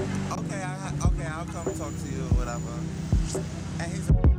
okay, I, okay, I'll come talk to you or whatever. And he's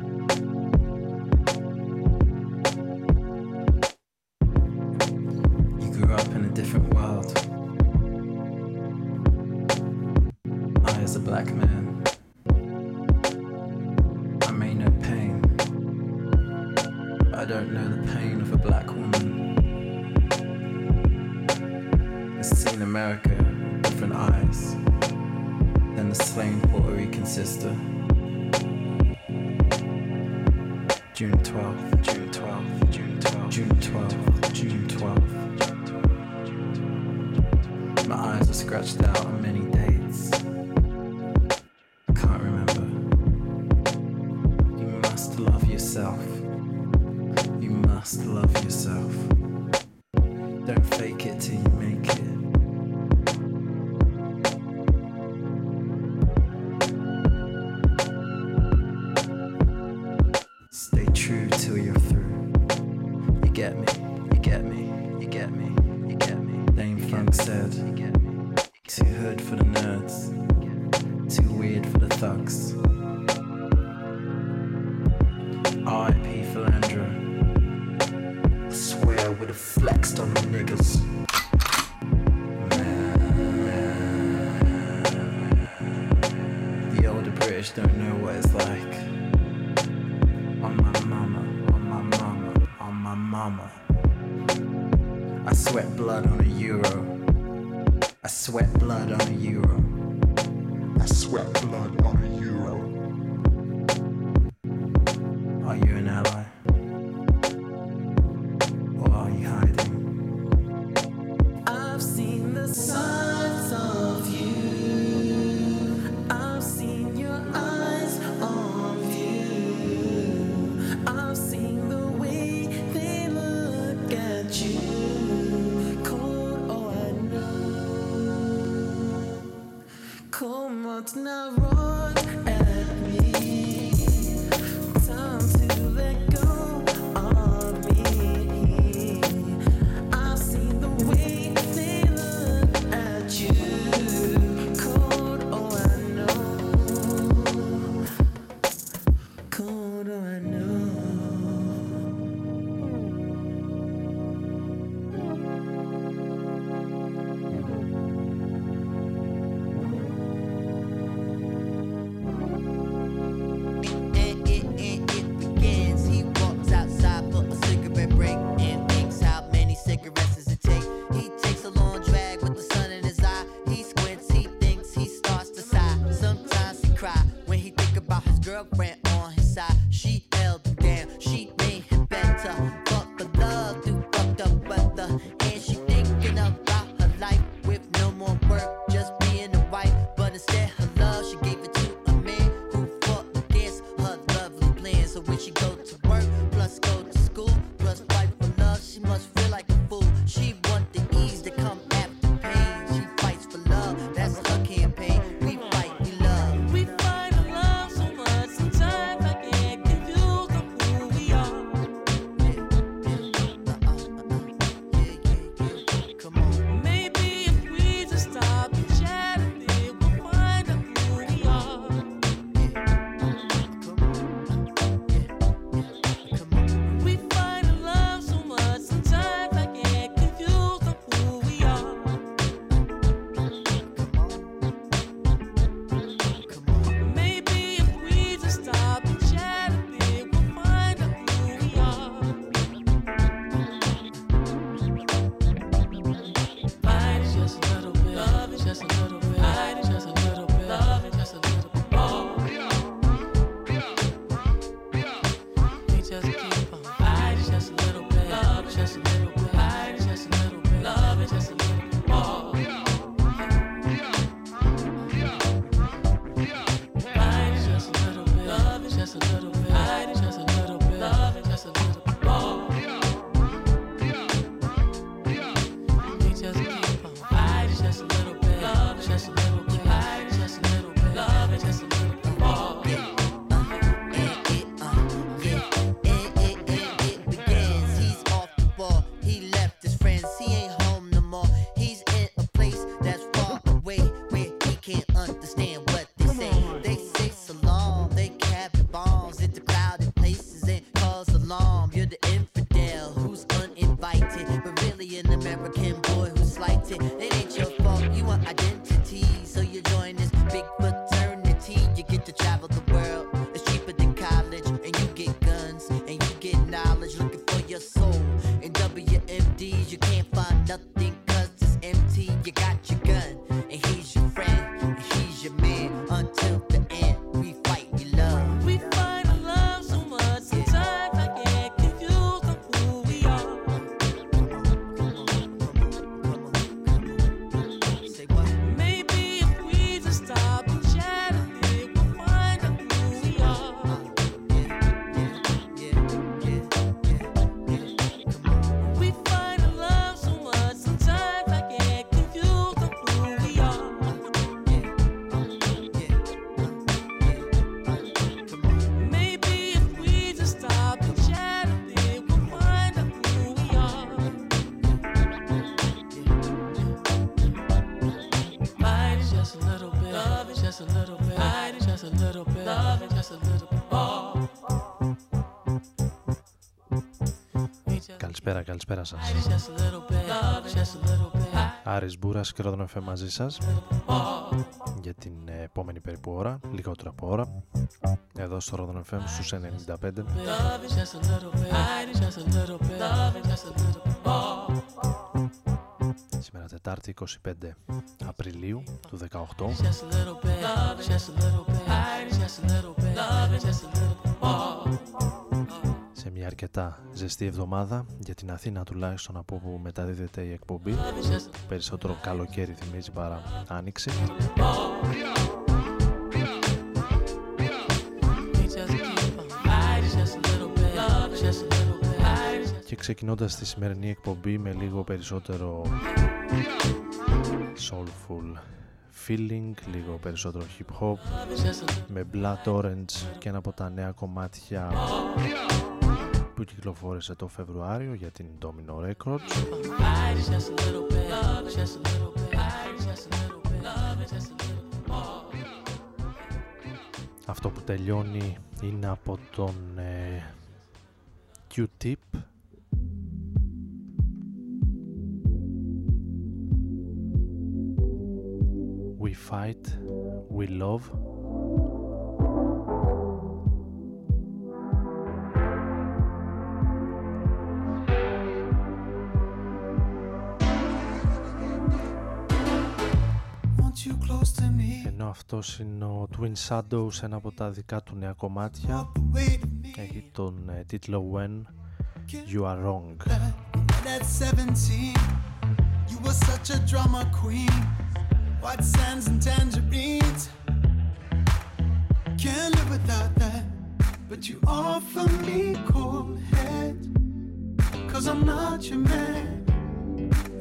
Καλησπέρα, καλησπέρα σας. Άρης Μπούρας και Ρόδον μαζί σας. Για την επόμενη περίπου ώρα, λιγότερο από ώρα, εδώ στο Ρόδον Εφέ στους 95. Σήμερα Τετάρτη 25 Απριλίου του 18 σε μια αρκετά ζεστή εβδομάδα για την Αθήνα τουλάχιστον από όπου μεταδίδεται η εκπομπή. Περισσότερο καλοκαίρι θυμίζει παρά άνοιξη. We just keep on. I need just a little bit. Love it just a little bit. I need just Και ξεκινώντας τη σημερινή εκπομπή με λίγο περισσότερο soulful feeling, λίγο περισσότερο hip hop, just a με Blood Orange και ένα από τα νέα κομμάτια Κυκλοφόρησε το Φεβρουάριο για την Domino Records. Αυτό που τελειώνει είναι από τον ε, Q-Tip: We fight. We love. ενώ αυτός είναι ο Twin Shadows ένα από τα δικά του νέα κομμάτια The way to me. έχει τον ε, τίτλο When You Are Wrong At 17, you were such a drama queen. White sands and tangerines. Can't live without that. But you offer me cold head. Cause I'm not your man.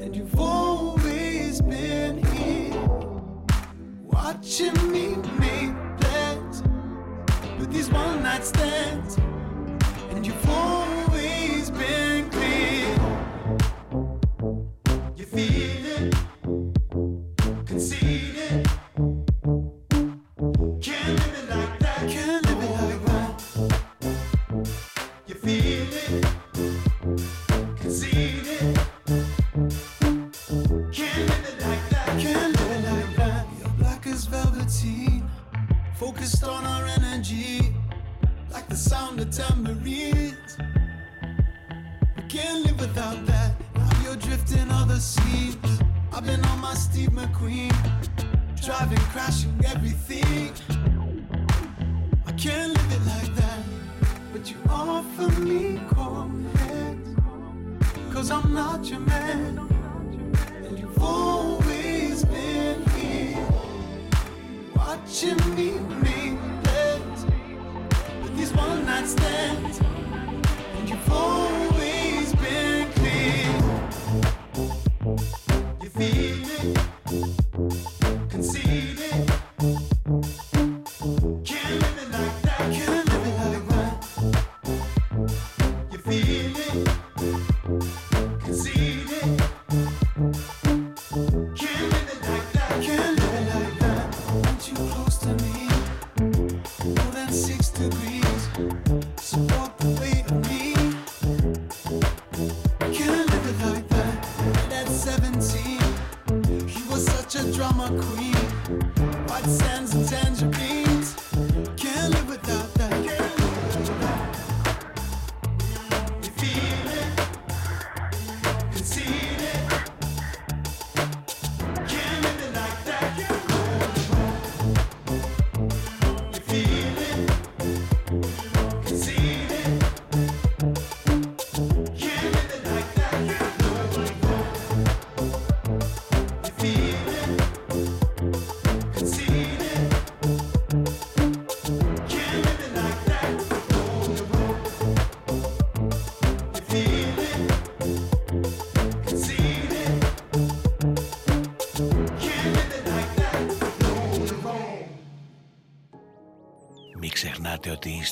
And you've always been here. Watching me make plans with these one night stands. And you've always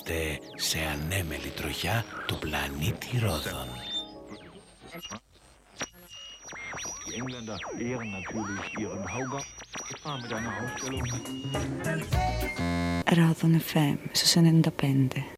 βρίσκεστε σε ανέμελη τροχιά του πλανήτη Ρόδων. Ρόδων 95.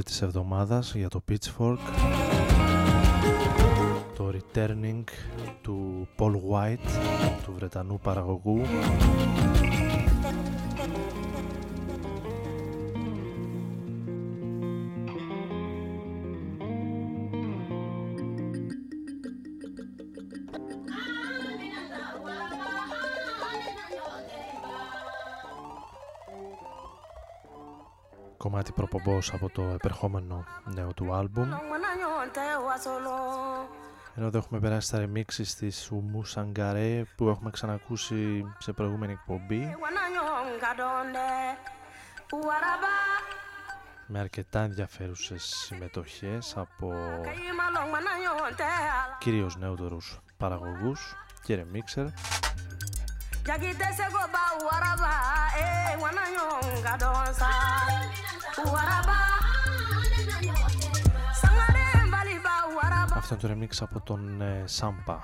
Τραγούδι της εβδομάδας για το Pitchfork το Returning του Paul White του Βρετανού παραγωγού προπομπός από το επερχόμενο νέο του άλμπουμ. Ενώ εδώ έχουμε περάσει στα remixes της Ουμού Σαγκαρέ που έχουμε ξανακούσει σε προηγούμενη εκπομπή. Με αρκετά ενδιαφέρουσες συμμετοχές από κυρίως νεότερους παραγωγούς και remixer αυτό είναι το remix από τον ε, Σάμπα.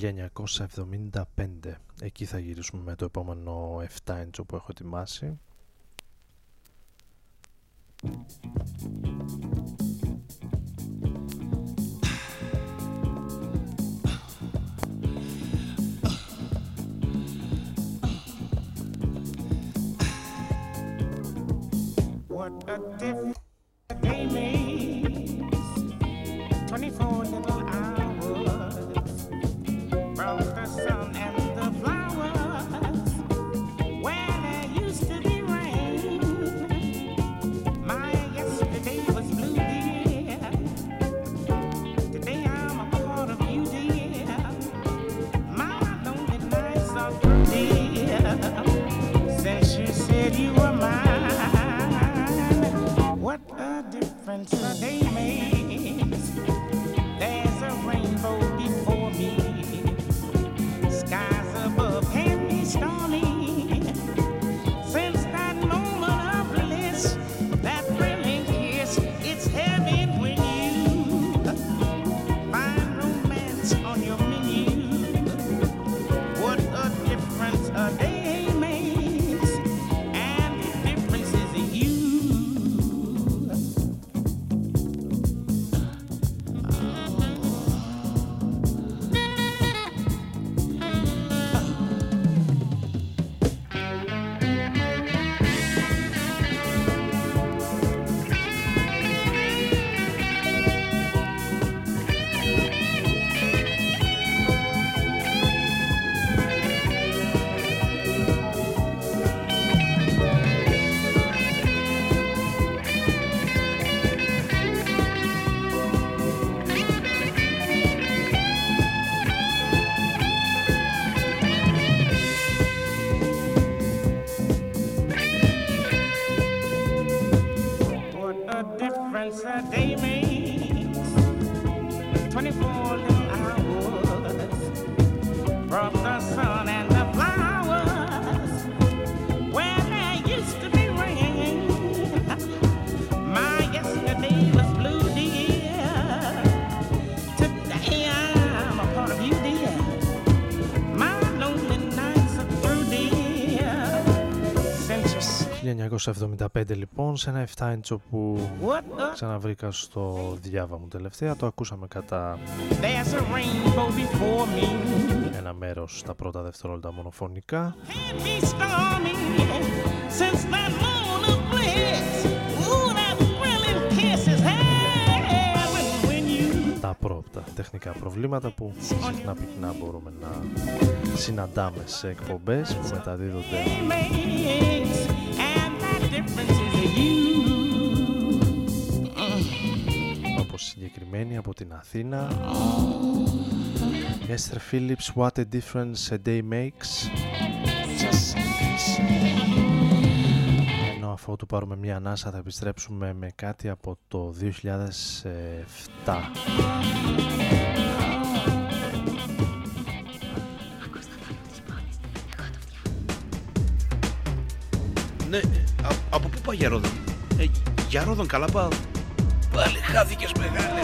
1975. Εκεί θα γυρίσουμε με το επόμενο 7 inch που έχω ετοιμάσει. 2075 λοιπόν σε ένα 7 inch που ξαναβρήκα στο διάβα μου τελευταία. Το ακούσαμε κατά ένα μέρος τα πρώτα δευτερόλεπτα μονοφωνικά. Τα πρώτα τεχνικά προβλήματα που συχνά πυκνά μπορούμε να συναντάμε σε εκπομπές που μεταδίδονται όπως συγκεκριμένη από την Αθήνα. Esther Phillips What a difference a day makes. Ενώ αφού του πάρουμε μια ανάσα θα επιστρέψουμε με κάτι από το 2007 Ναι, α- από πού πάει για Ρόδον; Ε, για Ρόδον καλά πάω. Πάλι χάθηκες μεγάλε.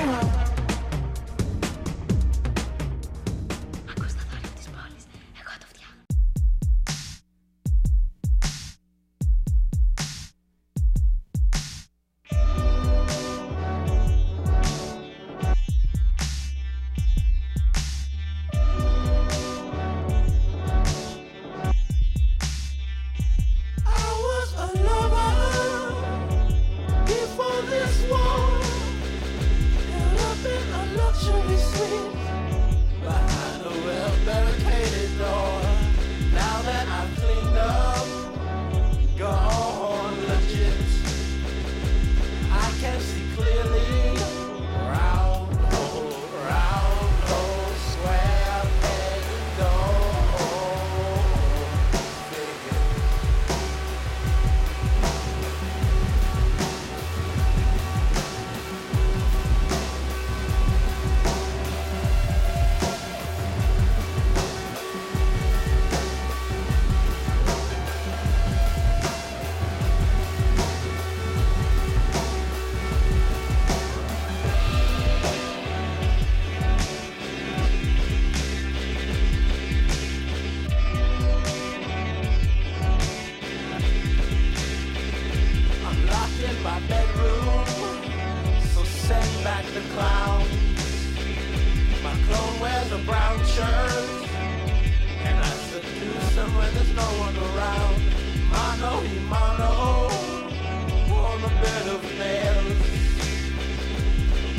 A shirt, and I seduce him when there's no one around. Mano y mano, on the bed of nails.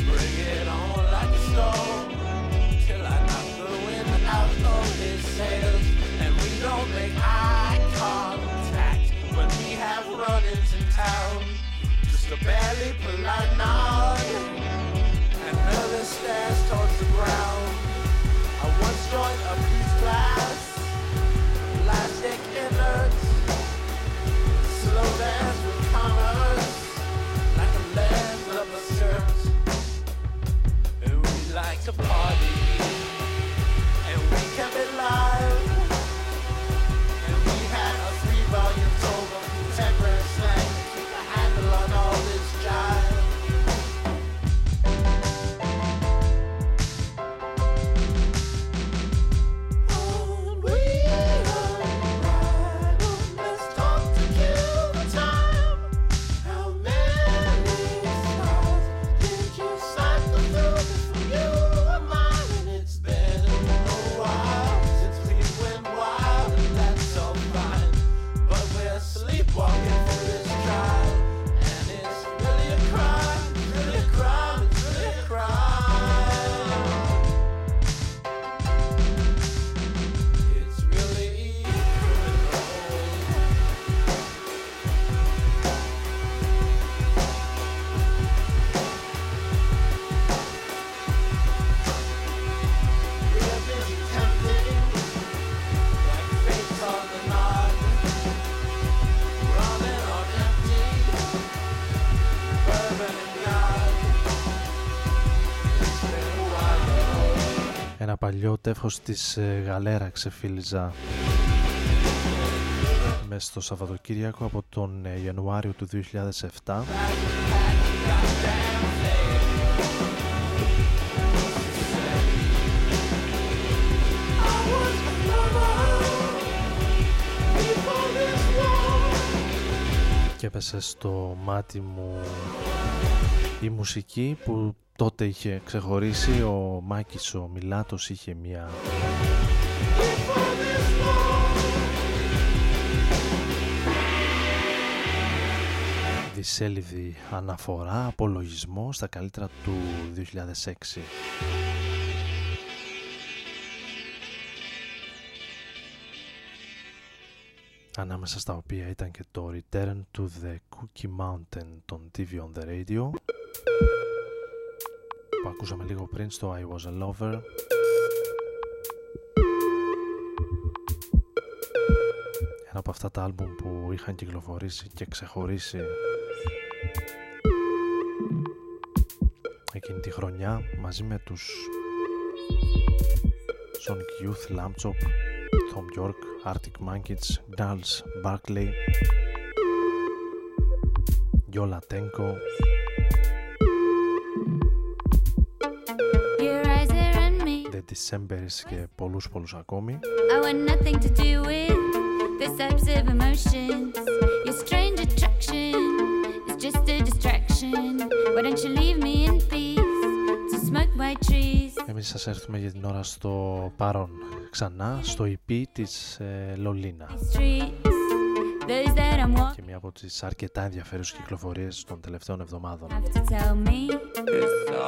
Bring it on like a storm, till I knock the wind out of his sails, and we don't make eye contact when we have run-ins in town. Just a barely polite nod, short of peace class, plastic inert, slow dance with commerce, like a lamb of a skirt. And we like to party. Παλιό τεύχος της ε, Γαλέρα ξεφύλιζα. Μέσα στο Σαββατοκύριακο από τον ε, Ιανουάριο του 2007 και έπεσε στο μάτι μου η μουσική που τότε είχε ξεχωρίσει ο Μάκης ο Μιλάτος είχε μια δισέλιδη αναφορά, απολογισμό στα καλύτερα του 2006. ανάμεσα στα οποία ήταν και το Return to the Cookie Mountain των TV on the Radio που ακούσαμε λίγο πριν στο I Was a Lover. Ένα από αυτά τα άλμπουμ που είχαν κυκλοφορήσει και ξεχωρίσει εκείνη τη χρονιά μαζί με τους Sonic Youth, Lamb Chop, Tom York, Arctic Monkeys, Gnarls, Barkley, Yola Tenko, Decembers και πολλούς πολλούς ακόμη. I want nothing to do with those types of emotions. Your strange attraction is just a distraction. Why don't you leave me in peace to smoke my trees? Εμείς σας έρθουμε για την ώρα στο παρόν ξανά στο EP της ε, Λολίνα Streets, και μία από τις αρκετά ενδιαφέρουσες κυκλοφορίες των τελευταίων εβδομάδων. have to tell me. It's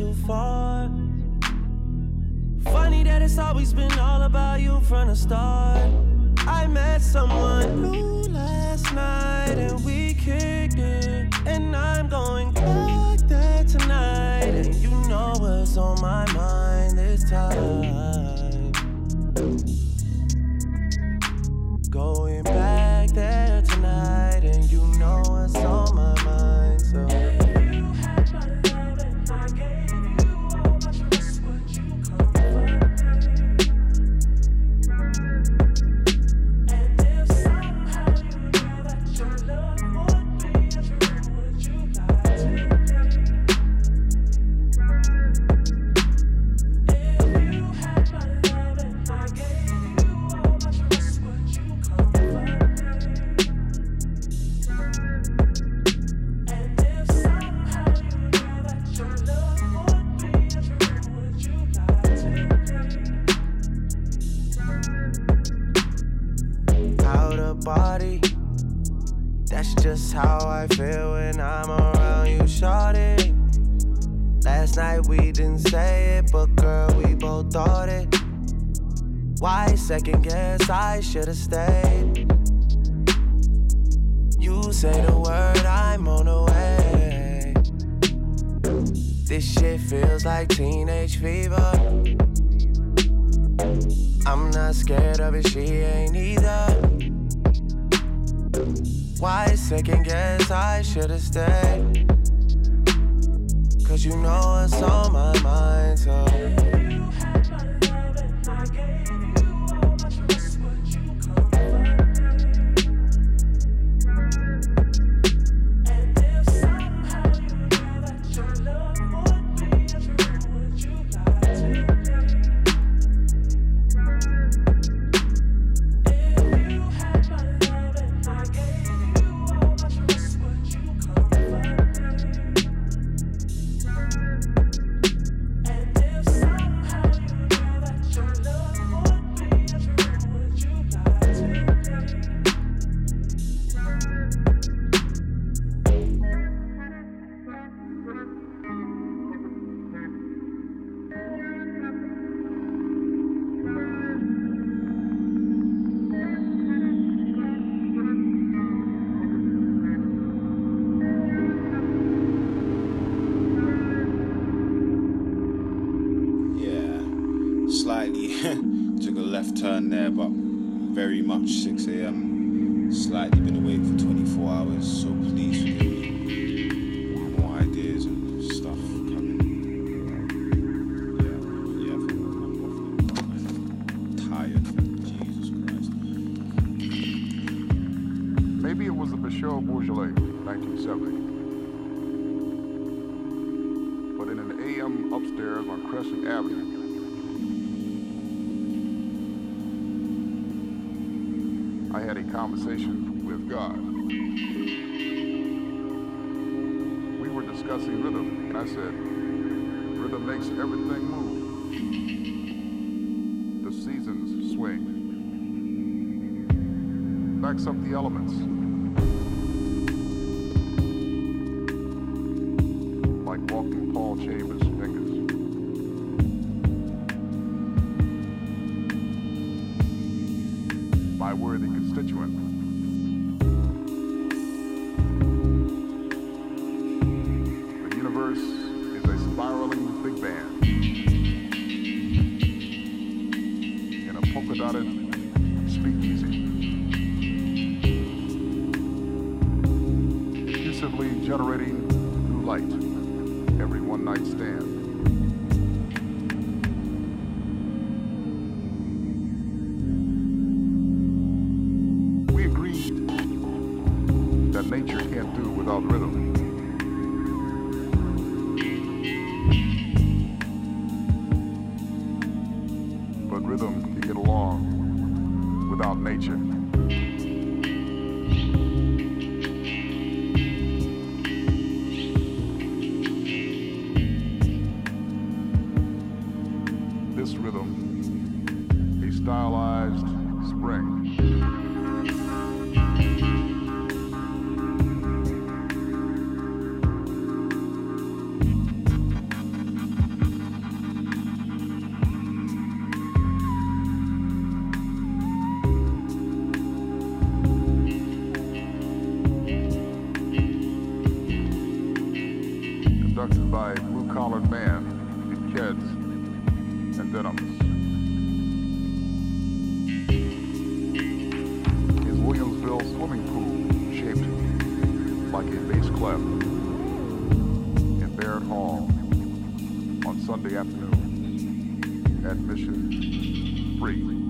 too far. My worthy constituent. Admission free.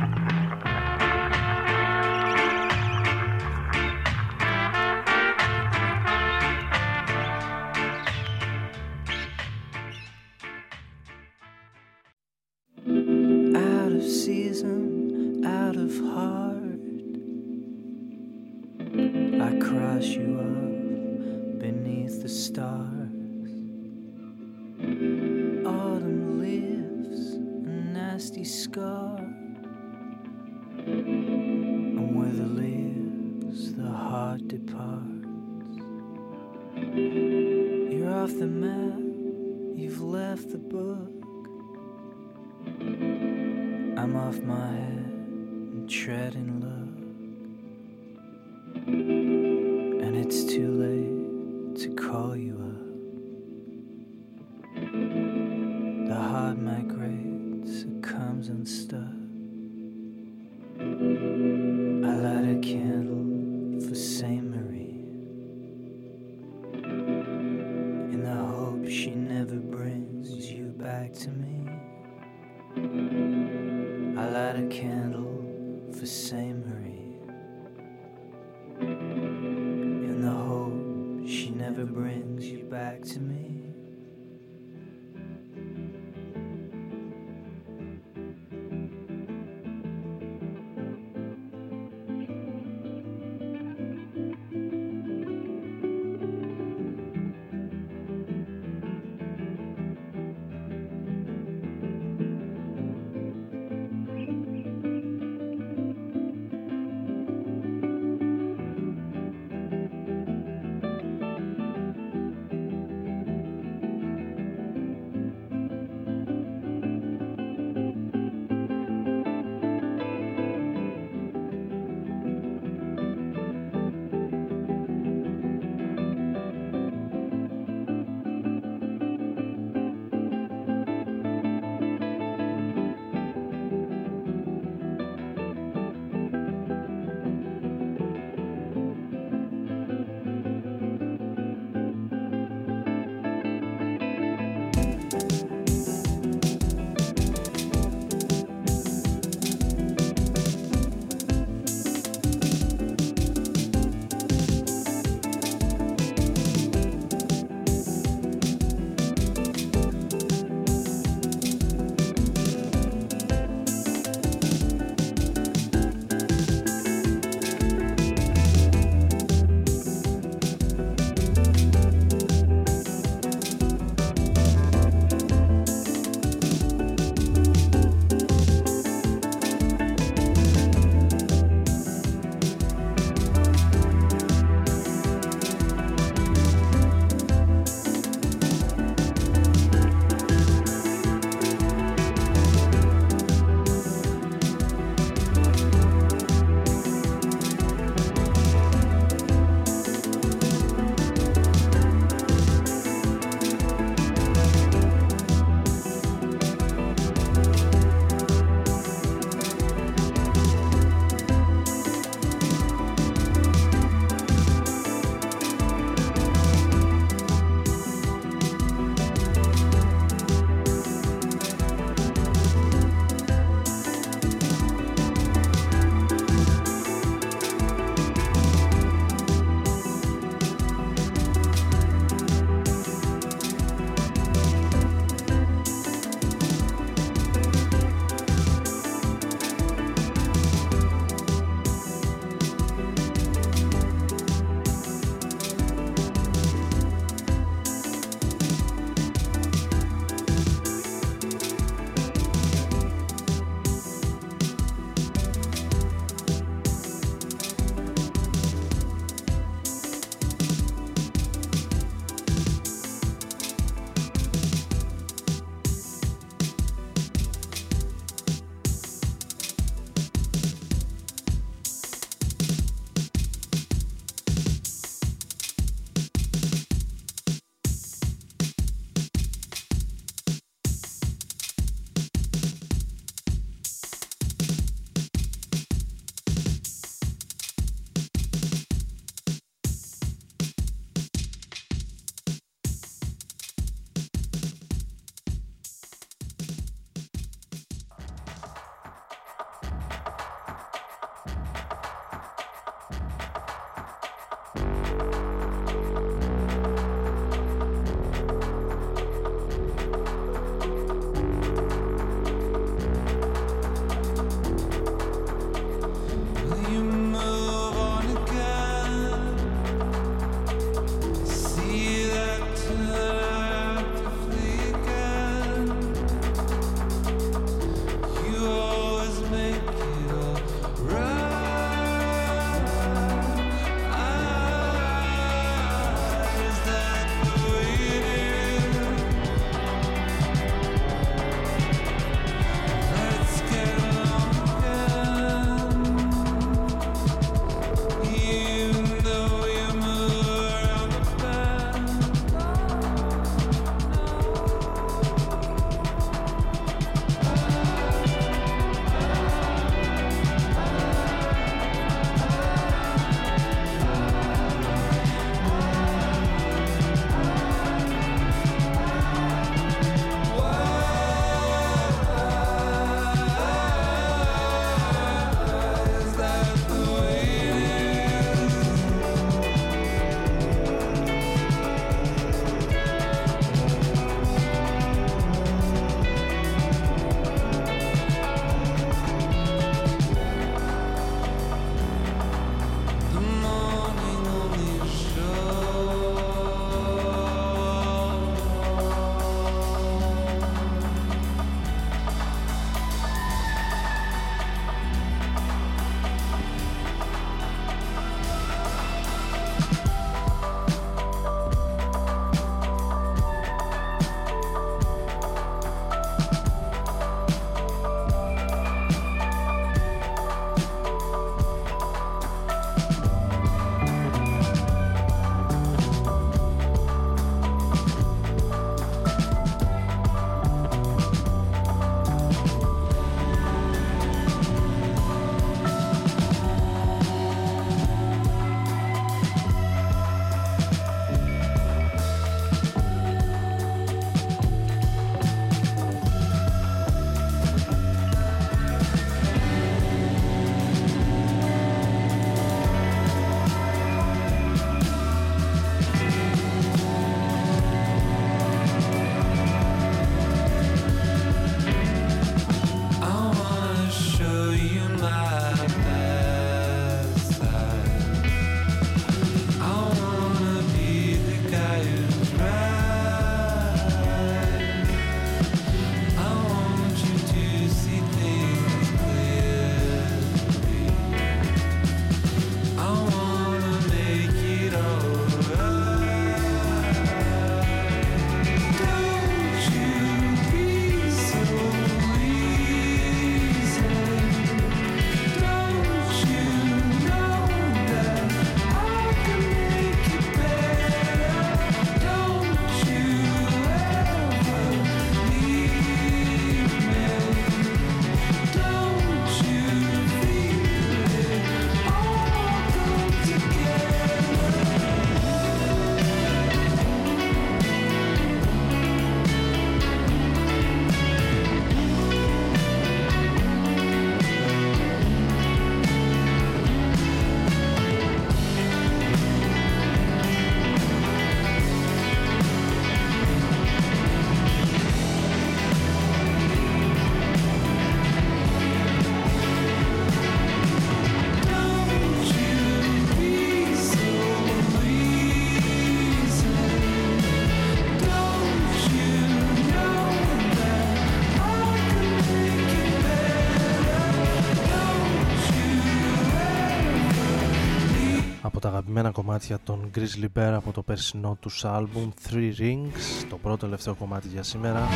Αγαπημένα κομμάτια των Grizzly Bear από το περσινό τους άλμπουμ Three Rings, το πρώτο τελευταίο κομμάτι για σήμερα.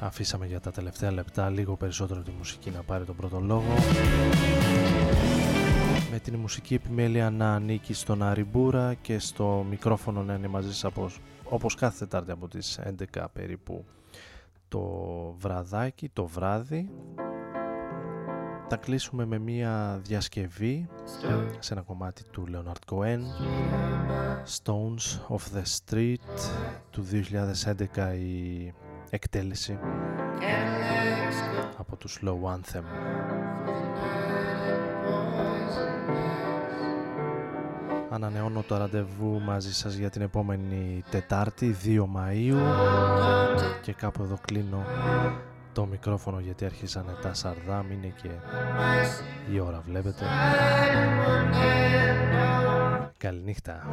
Αφήσαμε για τα τελευταία λεπτά λίγο περισσότερο τη μουσική να πάρει τον πρώτο λόγο. Με την μουσική επιμέλεια να ανήκει στον Αριμπούρα και στο μικρόφωνο να είναι μαζί σας όπως κάθε Τετάρτη από τις 11 περίπου το βραδάκι, το βράδυ θα κλείσουμε με μία διασκευή σε ένα κομμάτι του Leonard Cohen Stones of the Street του 2011 η εκτέλεση από τους Slow Anthem. Ανανεώνω το ραντεβού μαζί σας για την επόμενη Τετάρτη 2 Μαΐου. Και κάπου εδώ κλείνω το μικρόφωνο γιατί αρχίσανε τα σαρδάμ είναι και η ώρα βλέπετε. Καληνύχτα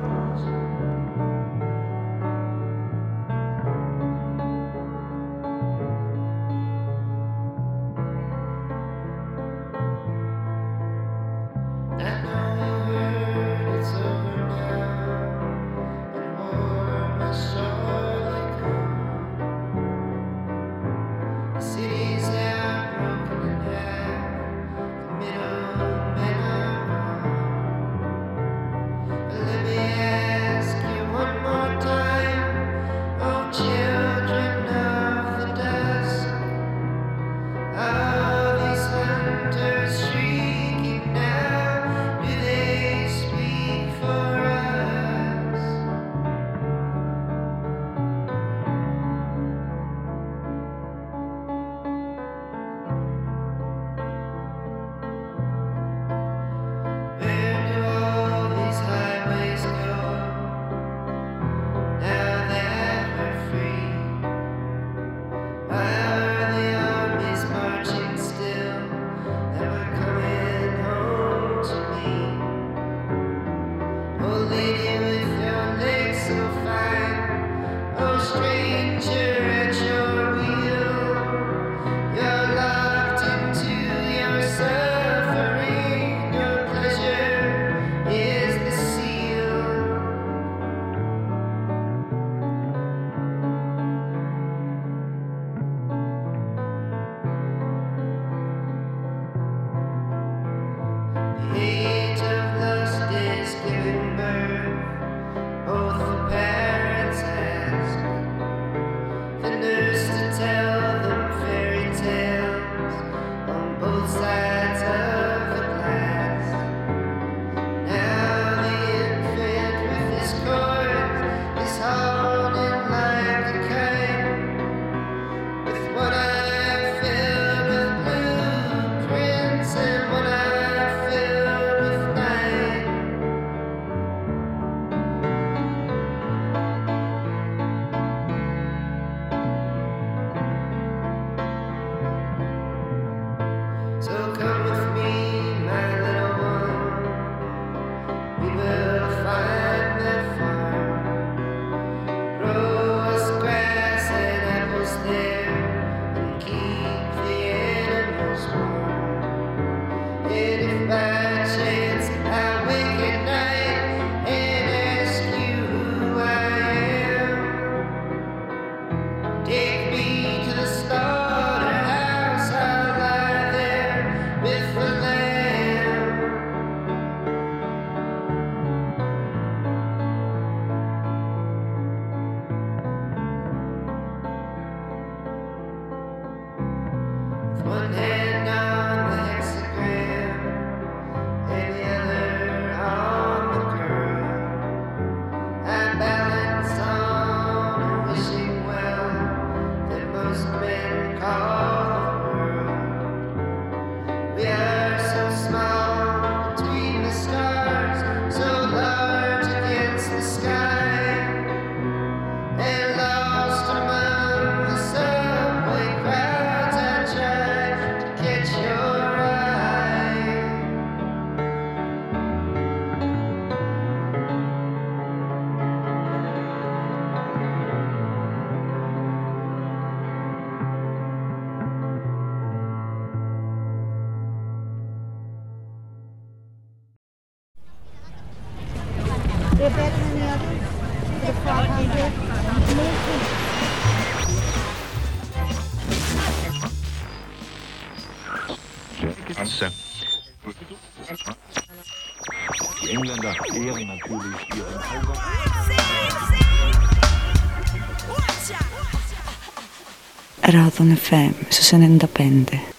un FM, se se ne independe.